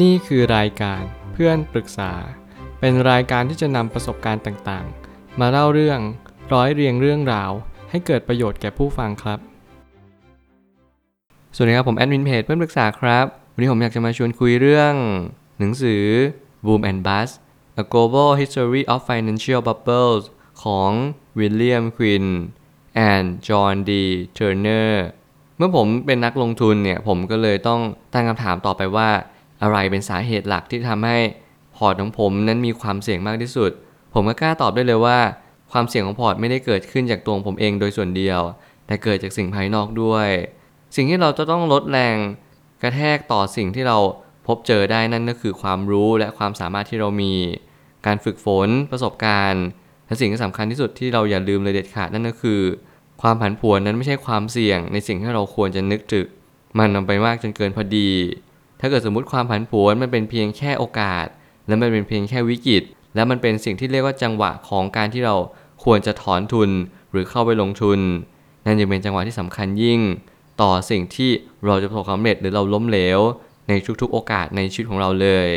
นี่คือรายการเพื่อนปรึกษา เป็นรายการที่จะนำประสบการณ์ต่างๆ มาเล่าเรื่องร้อยเรียงเรื่องราว ให้เกิดประโยชน์แก่ผู้ฟังครับ สวัสดีครับผมแอดมินเพจเพื่อนปรึกษาครับ วันนี้ผมอยากจะมาชวนคุยเรื่อง หนังสือ Boom and Bust A Global History of Financial Bubbles ของ William Quinn and John D. Turner เมื่อผมเป็นนักลงทุนเนี่ย ผมก็เลยต้องตั้งคำถามต่อไปว่า อะไรเป็นสาเหตุหลักที่ทำให้พอร์ตของผมนั้นมีความเสี่ยงมากที่สุด ผมก็กล้าตอบได้เลยว่า ความเสี่ยงของพอร์ตไม่ได้เกิดขึ้นจากตัวผมเองโดยส่วนเดียว แต่เกิดจากสิ่งภายนอกด้วย สิ่งที่เราจะต้องลดแรงกระแทกต่อสิ่งที่เราพบเจอได้นั่นก็คือความรู้และความสามารถที่เรามี การฝึกฝนประสบการณ์และสิ่งที่สำคัญที่สุดที่เราอย่าลืมเลยเด็ดขาดนั่นก็คือ ความผันผวนนั้นไม่ใช่ความเสี่ยงในสิ่งที่เราควรจะนึกถึกมันนำไปมากจนเกินพอดี ถ้าเกิดสมมติความผันผวนมันเป็นเพียงแค่โอกาส และมันเป็นเพียงแค่วิกฤต และมันเป็นสิ่งที่เรียกว่าจังหวะของการที่เราควรจะถอนทุนหรือเข้าไปลงทุน นั่นจึงเป็นจังหวะที่สำคัญยิ่ง ต่อสิ่งที่เราจะประสบความสำเร็จหรือเราล้มเหลว ในทุกๆ โอกาสในชีวิตของเราเลย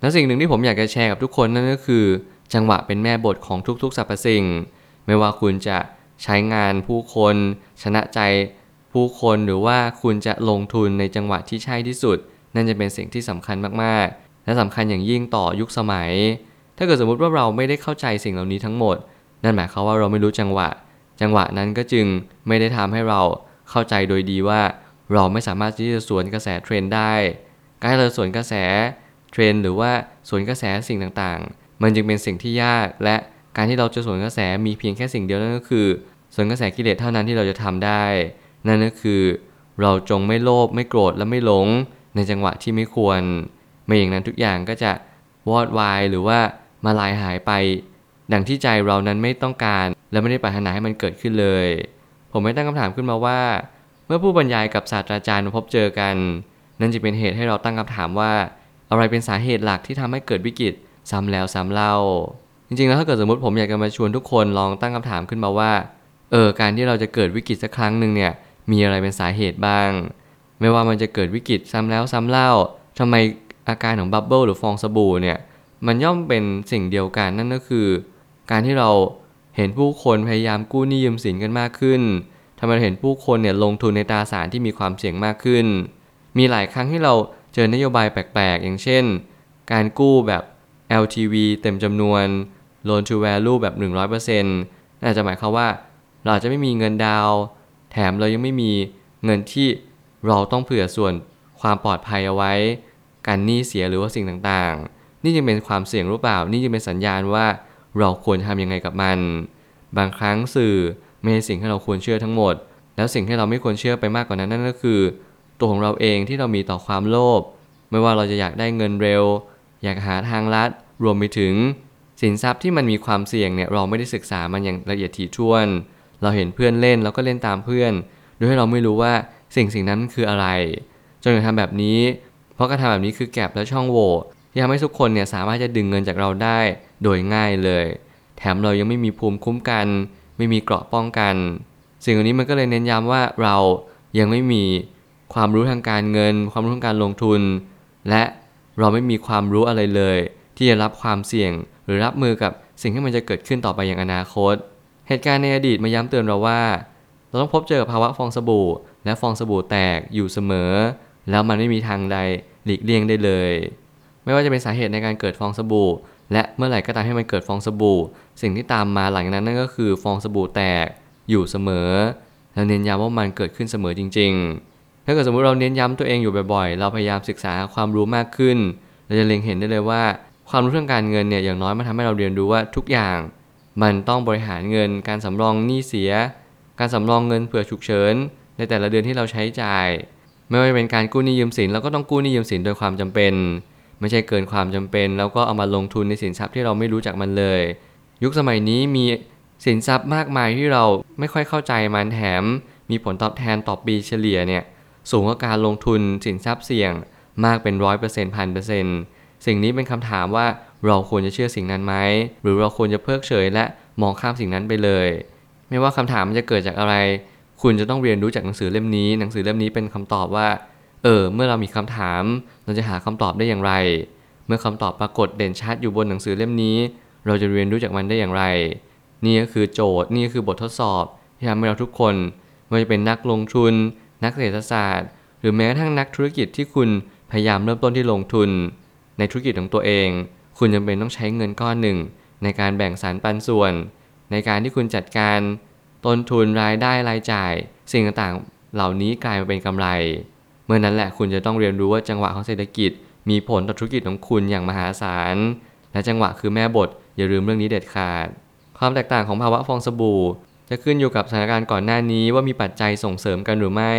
และสิ่งหนึ่งที่ผมอยากจะแชร์กับทุกคนนั่นก็คือ จังหวะเป็นแม่บทของทุกๆสรรพสิ่ง ไม่ว่าคุณจะใช้งานผู้คน ชนะใจผู้คนหรือว่าคุณจะลงทุนในจังหวะที่ใช่ที่สุด นั่นจะเป็นสิ่งที่สำคัญมากๆ และสำคัญอย่างยิ่งต่อยุคสมัย ถ้าเกิดสมมุติว่าเราไม่ได้เข้าใจสิ่งเหล่านี้ทั้งหมด นั่นหมายความว่าเราไม่รู้จังหวะ จังหวะนั้นก็จึงไม่ได้ทำให้เราเข้าใจโดยดีว่า เราไม่สามารถที่จะสวนกระแสเทรนได้ การเราสวนกระแสเทรนหรือว่าสวนกระแสสิ่งต่างๆ มันจึงเป็นสิ่งที่ยากและการที่เราจะสวนกระแสมีเพียงแค่สิ่งเดียวนั่นก็คือสวนกระแสกิเลสเท่านั้นที่เราจะทำได้ นั่นก็คือ เราจงไม่โลภไม่โกรธและไม่หลง ในจังหวะที่ไม่ควร ไม่อย่างนั้นทุกอย่างก็จะวอดวายหรือว่ามาลายหายไป ดังที่ใจเรานั้นไม่ต้องการ และไม่ได้ปรารถนาให้มันเกิดขึ้นเลย ผมไม่ตั้งคำถามขึ้นมาว่า เมื่อผู้บรรยายกับศาสตราจารย์มาพบเจอกัน นั่นจะเป็นเหตุให้เราตั้งคำถามว่า อะไรเป็นสาเหตุหลักที่ทำให้เกิดวิกฤตซ้ำแล้วซ้ำเล่า จริงๆแล้วถ้าเกิดสมมติผมอยากจะมาชวนทุกคนลองตั้งคำถามขึ้นมาว่าเออการที่เราจะเกิดวิกฤตสักครั้งหนึ่งเนี่ยมีอะไรเป็นสาเหตุบ้าง ไม่ว่ามันจะเกิดวิกฤตซ้ำแล้วซ้ำเล่าทำไมอาการของบับเบิลหรือฟองสบู่เนี่ยมันย่อมเป็นสิ่งเดียวกันนั่นก็คือ การที่เราเห็นผู้คนพยายามกู้หนี้ยืมสินกันมากขึ้นทำไมเราเห็นผู้คนเนี่ยลงทุนในตราสารที่มีความเสี่ยงมากขึ้น มีหลายครั้งที่เราเจอนโยบายแปลกๆ อย่างเช่น การกู้แบบ LTV เต็มจำนวน Loan to Value แบบ 100%นั่นอาจจะหมายความว่า เราอาจจะไม่มีเงินดาว แถมเรายังไม่มีเงินที่ เราต้องเผื่อส่วนความปลอดภัยเอาไว้ การหนี้เสียหรือว่าสิ่งต่างๆ นี่จึงเป็นความเสี่ยงหรือเปล่า นี่จึงเป็นสัญญาณว่าเราควรทำยังไงกับมัน บางครั้งสื่อไม่ใช่สิ่งที่เราควรเชื่อทั้งหมด แล้วสิ่งที่เราไม่ควรเชื่อไปมากกว่านั้นนั่นก็คือ ตัวของเราเองที่เรามีต่อความโลภ ไม่ว่าเราจะอยากได้เงินเร็ว อยากหาทางลัด รวมไปถึง สินทรัพย์ที่มันมีความเสี่ยงเนี่ยเราไม่ได้ศึกษามันอย่างละเอียดถี่ถ้วน เราเห็นเพื่อนเล่นเราก็เล่นตามเพื่อน โดยให้เราไม่รู้ว่า สิ่งสิ่งนั้นคืออะไร จนกระทั่งแบบนี้ เพราะการทำแบบนี้คือแก็บและช่องโหว่ที่ทำให้ทุกคนเนี่ยสามารถจะดึงเงินจากเราได้โดยง่ายเลย แถมเรายังไม่มีภูมิคุ้มกัน ไม่มีเกราะป้องกัน สิ่งเหล่านี้มันก็เลยเน้นย้ำว่าเรายังไม่มีความรู้ทางการเงิน ความรู้ทางการลงทุน และเราไม่มีความรู้อะไรเลย ที่จะรับความเสี่ยง หรือรับมือกับสิ่งที่มันจะเกิดขึ้นต่อไปอย่างอนาคต เหตุการณ์ในอดีตมาย้ำเตือนเราว่า เราต้องพบเจอภาวะฟองสบู่ และฟองสบู่แตกอยู่เสมอ แล้วมันไม่มีทางใดหลีกเลี่ยงได้เลย ไม่ว่าจะเป็นสาเหตุในการเกิดฟองสบู่ และเมื่อไหร่ก็ตามให้มันเกิดฟองสบู่ สิ่งที่ตามมาหลังนั้นนั่นก็คือฟองสบู่แตกอยู่เสมอและเน้นย้ำว่ามันเกิดขึ้นเสมอจริง ๆ ถ้าเกิดสมมติเราเน้นย้ำตัวเองอยู่บ่อยๆ เราพยายามศึกษาความรู้มากขึ้น เราจะเล็งเห็นได้เลยว่า ความรู้เรื่องการเงินเนี่ยอย่างน้อยมันทำให้เราเรียนรู้ว่าทุกอย่าง มันต้องบริหารเงิน การสำรองหนี้เสีย การสำรองเงินเผื่อฉุกเฉิน ในแต่ละเดือนที่เราใช้จ่าย ไม่ว่าจะเป็นการกู้หนี้ยืมสินเราก็ต้องกู้หนี้ยืมสินโดยความจำเป็น ไม่ใช่เกินความจำเป็น แล้วก็เอามาลงทุนในสินทรัพย์ที่เราไม่รู้จักมันเลย ยุคสมัยนี้มีสินทรัพย์มากมายที่เราไม่ค่อยเข้าใจมันแถม มีผลตอบแทนต่อปีเฉลี่ยเนี่ยสูงกว่าการลงทุนสินทรัพย์เสี่ยงมากเป็นร้อยเปอร์เซ็นต์พันเปอร์เซ็นต์สิ่งนี้เป็นคำถามว่าเราควรจะเชื่อสิ่งนั้นไหมหรือเราควรจะเพิกเฉยและมองข้ามสิ่งนั้นไปเลย ไม่ว่าคำถามมันจะเกิดจากอะไร คุณจะต้องเรียนรู้จากหนังสือเล่มนี้ หนังสือเล่มนี้เป็นคำตอบว่า เออ เมื่อเรามีคำถาม เราจะหาคำตอบได้อย่างไร เมื่อคำตอบปรากฏเด่นชัดอยู่บนหนังสือเล่มนี้ เราจะเรียนรู้จากมันได้อย่างไร นี่ก็คือโจทย์ นี่ก็คือบททดสอบที่ทำให้เราทุกคนไม่ว่าจะเป็นนักลงทุน นักเศรษฐศาสตร์ หรือแม้กระทั่งนักธุรกิจที่คุณพยายามเริ่มต้นที่ลงทุน ในธุรกิจของตัวเอง คุณจำเป็นต้องใช้เงินก้อนหนึ่ง ในการแบ่งสรรปันส่วน ในการที่คุณจัดการ ต้นทุนรายได้รายจ่าย สิ่งต่างๆ เหล่านี้กลายมาเป็นกำไร เมื่อนั้นแหละคุณจะต้องเรียนรู้ว่าจังหวะของเศรษฐกิจ มีผลต่อธุรกิจของคุณอย่างมหาศาล และจังหวะคือแม่บทอย่าลืมเรื่องนี้เด็ดขาด ความแตกต่างของภาวะฟองสบู่ จะขึ้นอยู่กับสถานการณ์ก่อนหน้านี้ว่ามีปัจจัยส่งเสริมกันหรือไม่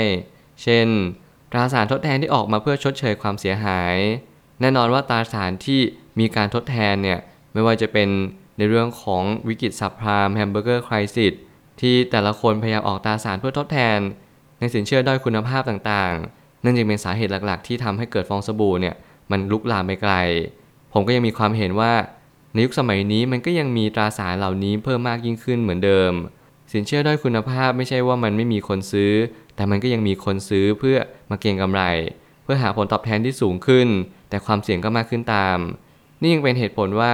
เช่น ตราสารทดแทนที่ออกมาเพื่อชดเชยความเสียหาย แน่นอนว่าตราสารที่มีการทดแทนเนี่ยไม่ว่าจะเป็นในเรื่องของวิกฤต subprime hamburger crisis ที่แต่ละคนพยายามออกตราสารเพื่อทดแทน ในสินเชื่อด้อยคุณภาพต่างๆ นั่นจึงเป็นสาเหตุหลักๆ ที่ทำให้เกิดฟองสบู่เนี่ยมันลุกลามไปไกล ผมก็ยังมีความเห็นว่าในยุคสมัยนี้มันก็ยังมีตราสารเหล่านี้เพิ่มมากยิ่งขึ้นเหมือนเดิม สินเชื่อด้อยคุณภาพไม่ใช่ว่ามันไม่มีคนซื้อ แต่มันก็ยังมีคนซื้อเพื่อมาเก็งกำไร เพื่อหาผลตอบแทนที่สูงขึ้น แต่ความเสี่ยงก็มากขึ้นตาม นี่ยังเป็นเหตุผลว่า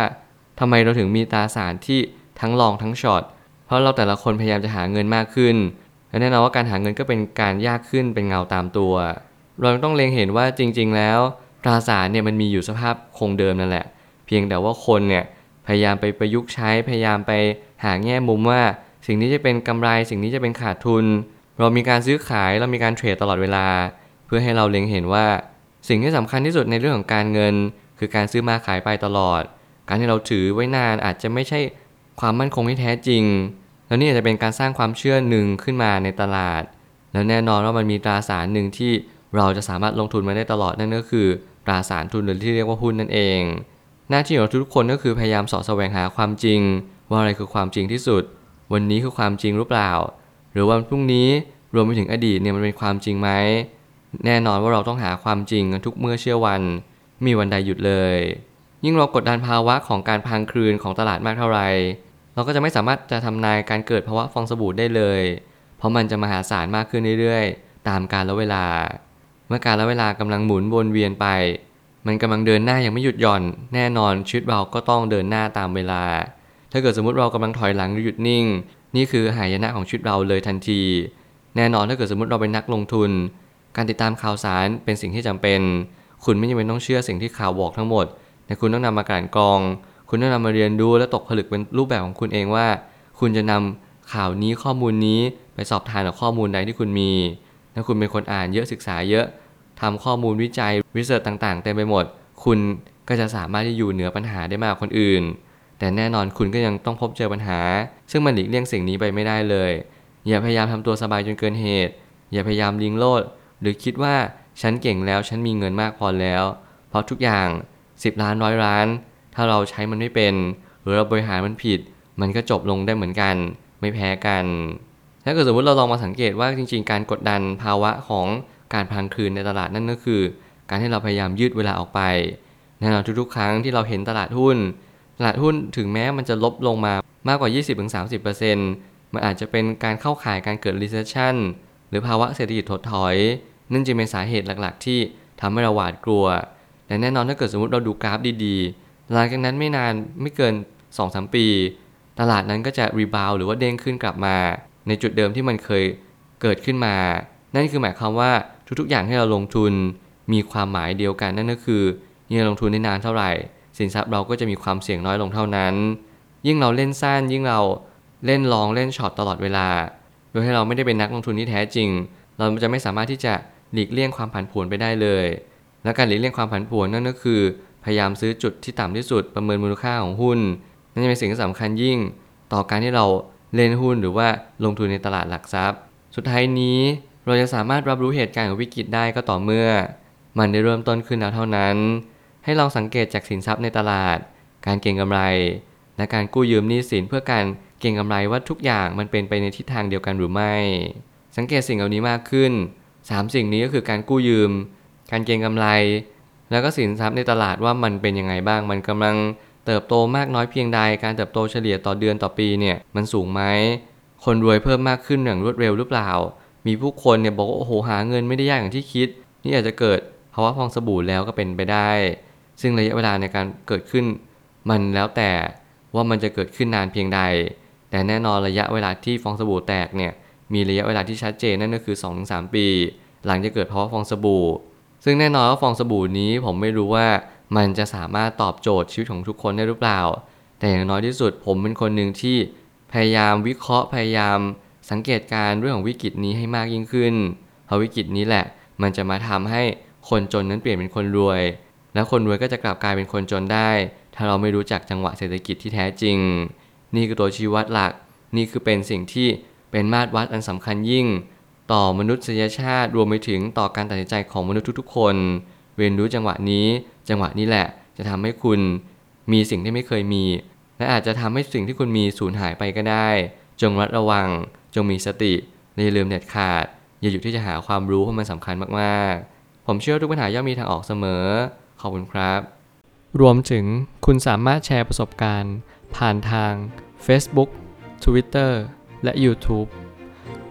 ทำไมเราถึงมีตราสารที่ทั้งลองทั้งช็อต เพราะเราแต่ละคนพยายามจะหาเงินมากขึ้นและแน่นอนว่าการหาเงินก็เป็นการยากขึ้นเป็นเงาตามตัว เราต้องเล็งเห็นว่าจริง ๆ แล้วตราสารเนี่ยมันมีอยู่สภาพคงเดิมนั่นแหละ เพียงแต่ว่าคนเนี่ยพยายามไปประยุกต์ใช้พยายามไปหาแง่มุมว่า สิ่งนี้จะเป็นกำไร สิ่งนี้จะเป็นขาดทุน เรามีการซื้อขายเรามีการเทรดตลอดเวลา เพื่อให้เราเล็งเห็นว่า สิ่งที่สำคัญที่สุดในเรื่องของการเงิน คือการซื้อมาขายไปตลอด การที่เราถือไว้นานอาจจะไม่ใช่ ความมั่นคงที่แท้จริง แล้วนี่อาจจะเป็นการสร้างความเชื่อหนึ่งขึ้นมาในตลาด แล้วแน่นอนว่ามันมีตราสารหนึ่งที่เราจะสามารถลงทุนมาได้ตลอดนั่นก็คือ ตราสารทุนหรือที่เรียกว่าหุ้นนั่นเอง หน้าที่ของทุกคนก็คือพยายามสอดแสวงหาความจริง ว่าอะไรคือความจริงที่สุด วันนี้คือความจริงหรือเปล่า หรือวันพรุ่งนี้รวมไปถึงอดีตเนี่ยมันเป็นความจริงไหมแน่นอนว่าเราต้องหาความจริงกันทุกเมื่อเชื่อวัน มีวันใดหยุดเลย ยิ่งเรากดดันภาวะของการพังคลืนของตลาดมากเท่าไหร่ เราก็จะไม่สามารถจะทำนายการเกิดภาวะฟองสบู่ได้เลย เพราะมันจะมหาศาลมากขึ้นเรื่อยๆ ตามกาลเวลา เมื่อการละเวลากำลังหมุนวนเวียนไป มันกำลังเดินหน้าอย่างไม่หยุดหย่อน แน่นอนชีวิตเราก็ต้องเดินหน้าตามเวลา ถ้าเกิดสมมติเรากำลังถอยหลังหรือหยุดนิ่ง นี่คือหายนะของชีวิตเราเลยทันที แน่นอนถ้าเกิดสมมติเราเป็นนักลงทุน การติดตามข่าวสารเป็นสิ่งที่จำเป็น คุณไม่จำเป็นต้องเชื่อสิ่งที่ข่าวบอกทั้งหมด แต่คุณต้องนำมากลั่นกรอง คุณต้องนำมาเรียนรู้และตกผลึกเป็นรูปแบบของคุณเองว่า คุณจะนำข่าวนี้ข้อมูลนี้ไปสอบทานกับข้อมูลใดที่คุณมีถ้าคุณเป็นคนอ่านเยอะศึกษาเยอะทำข้อมูลวิจัยวิจัยต่างๆเต็มไปหมด คุณก็จะสามารถที่อยู่เหนือปัญหาได้มากกว่าคนอื่น แต่แน่นอนคุณก็ยังต้องพบเจอปัญหา ซึ่งมันหลีกเลี่ยงสิ่งนี้ไปไม่ได้เลย อย่าพยายามทำตัวสบายจนเกินเหตุ อย่าพยายามลิงโลด หรือคิดว่าฉันเก่งแล้วฉันมีเงินมากพอแล้ว เพราะทุกอย่าง 10 ล้านร้อยล้าน ถ้าเราใช้มันไม่เป็น หรือเราบริหารมันผิด มันก็จบลงได้เหมือนกัน ไม่แพ้กัน ถ้าเกิดสมมติเราลองมาสังเกตว่าจริง ๆ การกดดันภาวะของการพังคืนในตลาดนั่นก็คือ การที่เราพยายามยืดเวลาออกไปแน่นอนทุกๆ ครั้งที่เราเห็นตลาดหุ้น ตลาดหุ้นถึงแม้มันจะลบลงมามากกว่า 20-30%มันอาจจะเป็นการเข้าข่ายการเกิด recession หรือภาวะเศรษฐกิจถดถอย นั่นจึงเป็นสาเหตุหลักๆ ที่ทำให้เราหวาดกลัว แต่แน่นอนถ้าเกิดสมมติเราดูกราฟดีๆ หลังจากนั้นไม่นานไม่เกิน2-3ปี ตลาดนั้นก็จะรีบาวหรือว่าเด้งขึ้นกลับมา ในจุดเดิมที่มันเคยเกิดขึ้นมา นั่นคือหมายความว่าทุกๆอย่างที่เราลงทุนมีความหมายเดียวกันนั่นก็คือยิ่งลงทุนได้นานเท่าไหร่ สินทรัพย์เราก็จะมีความเสี่ยงน้อยลงเท่านั้น ยิ่งเราเล่นสั้นยิ่งเราเล่นลองเล่นช็อตตลอดเวลา โดยให้เราไม่ได้เป็นนักลงทุนที่แท้จริง เราจะไม่สามารถที่จะหลีกเลี่ยงความผันผวนไปได้เลย และการหลีกเลี่ยงความผันผวนนั่นก็คือ พยายามซื้อจุดที่ต่ำที่สุดประเมินมูลค่าของหุ้นนั่นจะเป็นสิ่งที่สำคัญยิ่ง ต่อการที่เราเล่นหุ้นหรือว่าลงทุนในตลาดหลักทรัพย์ สุดท้ายนี้เราจะสามารถรับรู้เหตุการณ์ของวิกฤตได้ก็ต่อเมื่อ มันได้เริ่มต้นขึ้นแล้วเท่านั้น ให้ลองสังเกตจากสินทรัพย์ในตลาด การเก็งกำไร และการกู้ยืมหนี้สินเพื่อการเก็งกำไรว่าทุกอย่างมันเป็นไปในทิศทางเดียวกันหรือไม่ สังเกตสิ่งเหล่านี้มากขึ้น 3 สิ่งนี้ก็คือการกู้ยืม การเก็งกำไร แล้วก็สินทรัพย์ในตลาดว่ามันเป็นยังไงบ้าง มันกำลังเติบโตมากน้อยเพียงใด การเติบโตเฉลี่ยต่อเดือนต่อปีเนี่ยมันสูงไหม คนรวยเพิ่มมากขึ้นอย่างรวดเร็วหรือเปล่า มีผู้คนเนี่ยบอกว่าโอ้โหหาเงินไม่ได้ยากอย่างที่คิด นี่อาจจะเกิดภาวะฟองสบู่แล้วก็เป็นไปได้ ซึ่งระยะเวลาในการเกิดขึ้น มันแล้วแต่ว่ามันจะเกิดขึ้นนานเพียงใด แต่แน่นอนระยะเวลาที่ฟองสบู่แตกเนี่ยมีระยะเวลาที่ชัดเจนนั่นก็คือ 2-3 ปี หลังจะเกิดภาวะฟองสบู่ ซึ่งแน่นอนว่าฟองสบู่นี้ผมไม่รู้ว่ามันจะสามารถตอบโจทย์ชีวิตของทุกคนได้หรือเปล่า แต่อย่างน้อยที่สุดผมเป็นคนหนึ่งที่พยายามวิเคราะห์พยายามสังเกตการณ์เรื่องของวิกฤตนี้ให้มากยิ่งขึ้น เพราะวิกฤตนี้แหละ มันจะมาทำให้คนจนนั้นเปลี่ยนเป็นคนรวย แล้วคนรวยก็จะกลับกลายเป็นคนจนได้ ถ้าเราไม่รู้จักจังหวะเศรษฐกิจที่แท้จริง นี่คือตัวชี้วัดหลัก นี่คือเป็นสิ่งที่เป็นมาตรวัดอันสำคัญยิ่ง ต่อมนุษยชาติรวมไปถึงต่อการตัดสินใจของมนุษย์ทุกๆ คน เรียนรู้จังหวะนี้ จังหวะนี้แหละ จะทำให้คุณมีสิ่งที่ไม่เคยมี และอาจจะทำให้สิ่งที่คุณมีสูญหายไปก็ได้ จงระมัดระวัง จงมีสติอย่าลืมเด็ดขาด อย่าหยุดที่จะหาความรู้เพราะมันสำคัญมากๆ ผมเชื่อทุกปัญหาย่อมมีทางออกเสมอ ขอบคุณครับ รวมถึงคุณสามารถแชร์ประสบการณ์ ผ่านทาง Facebook Twitter และ YouTube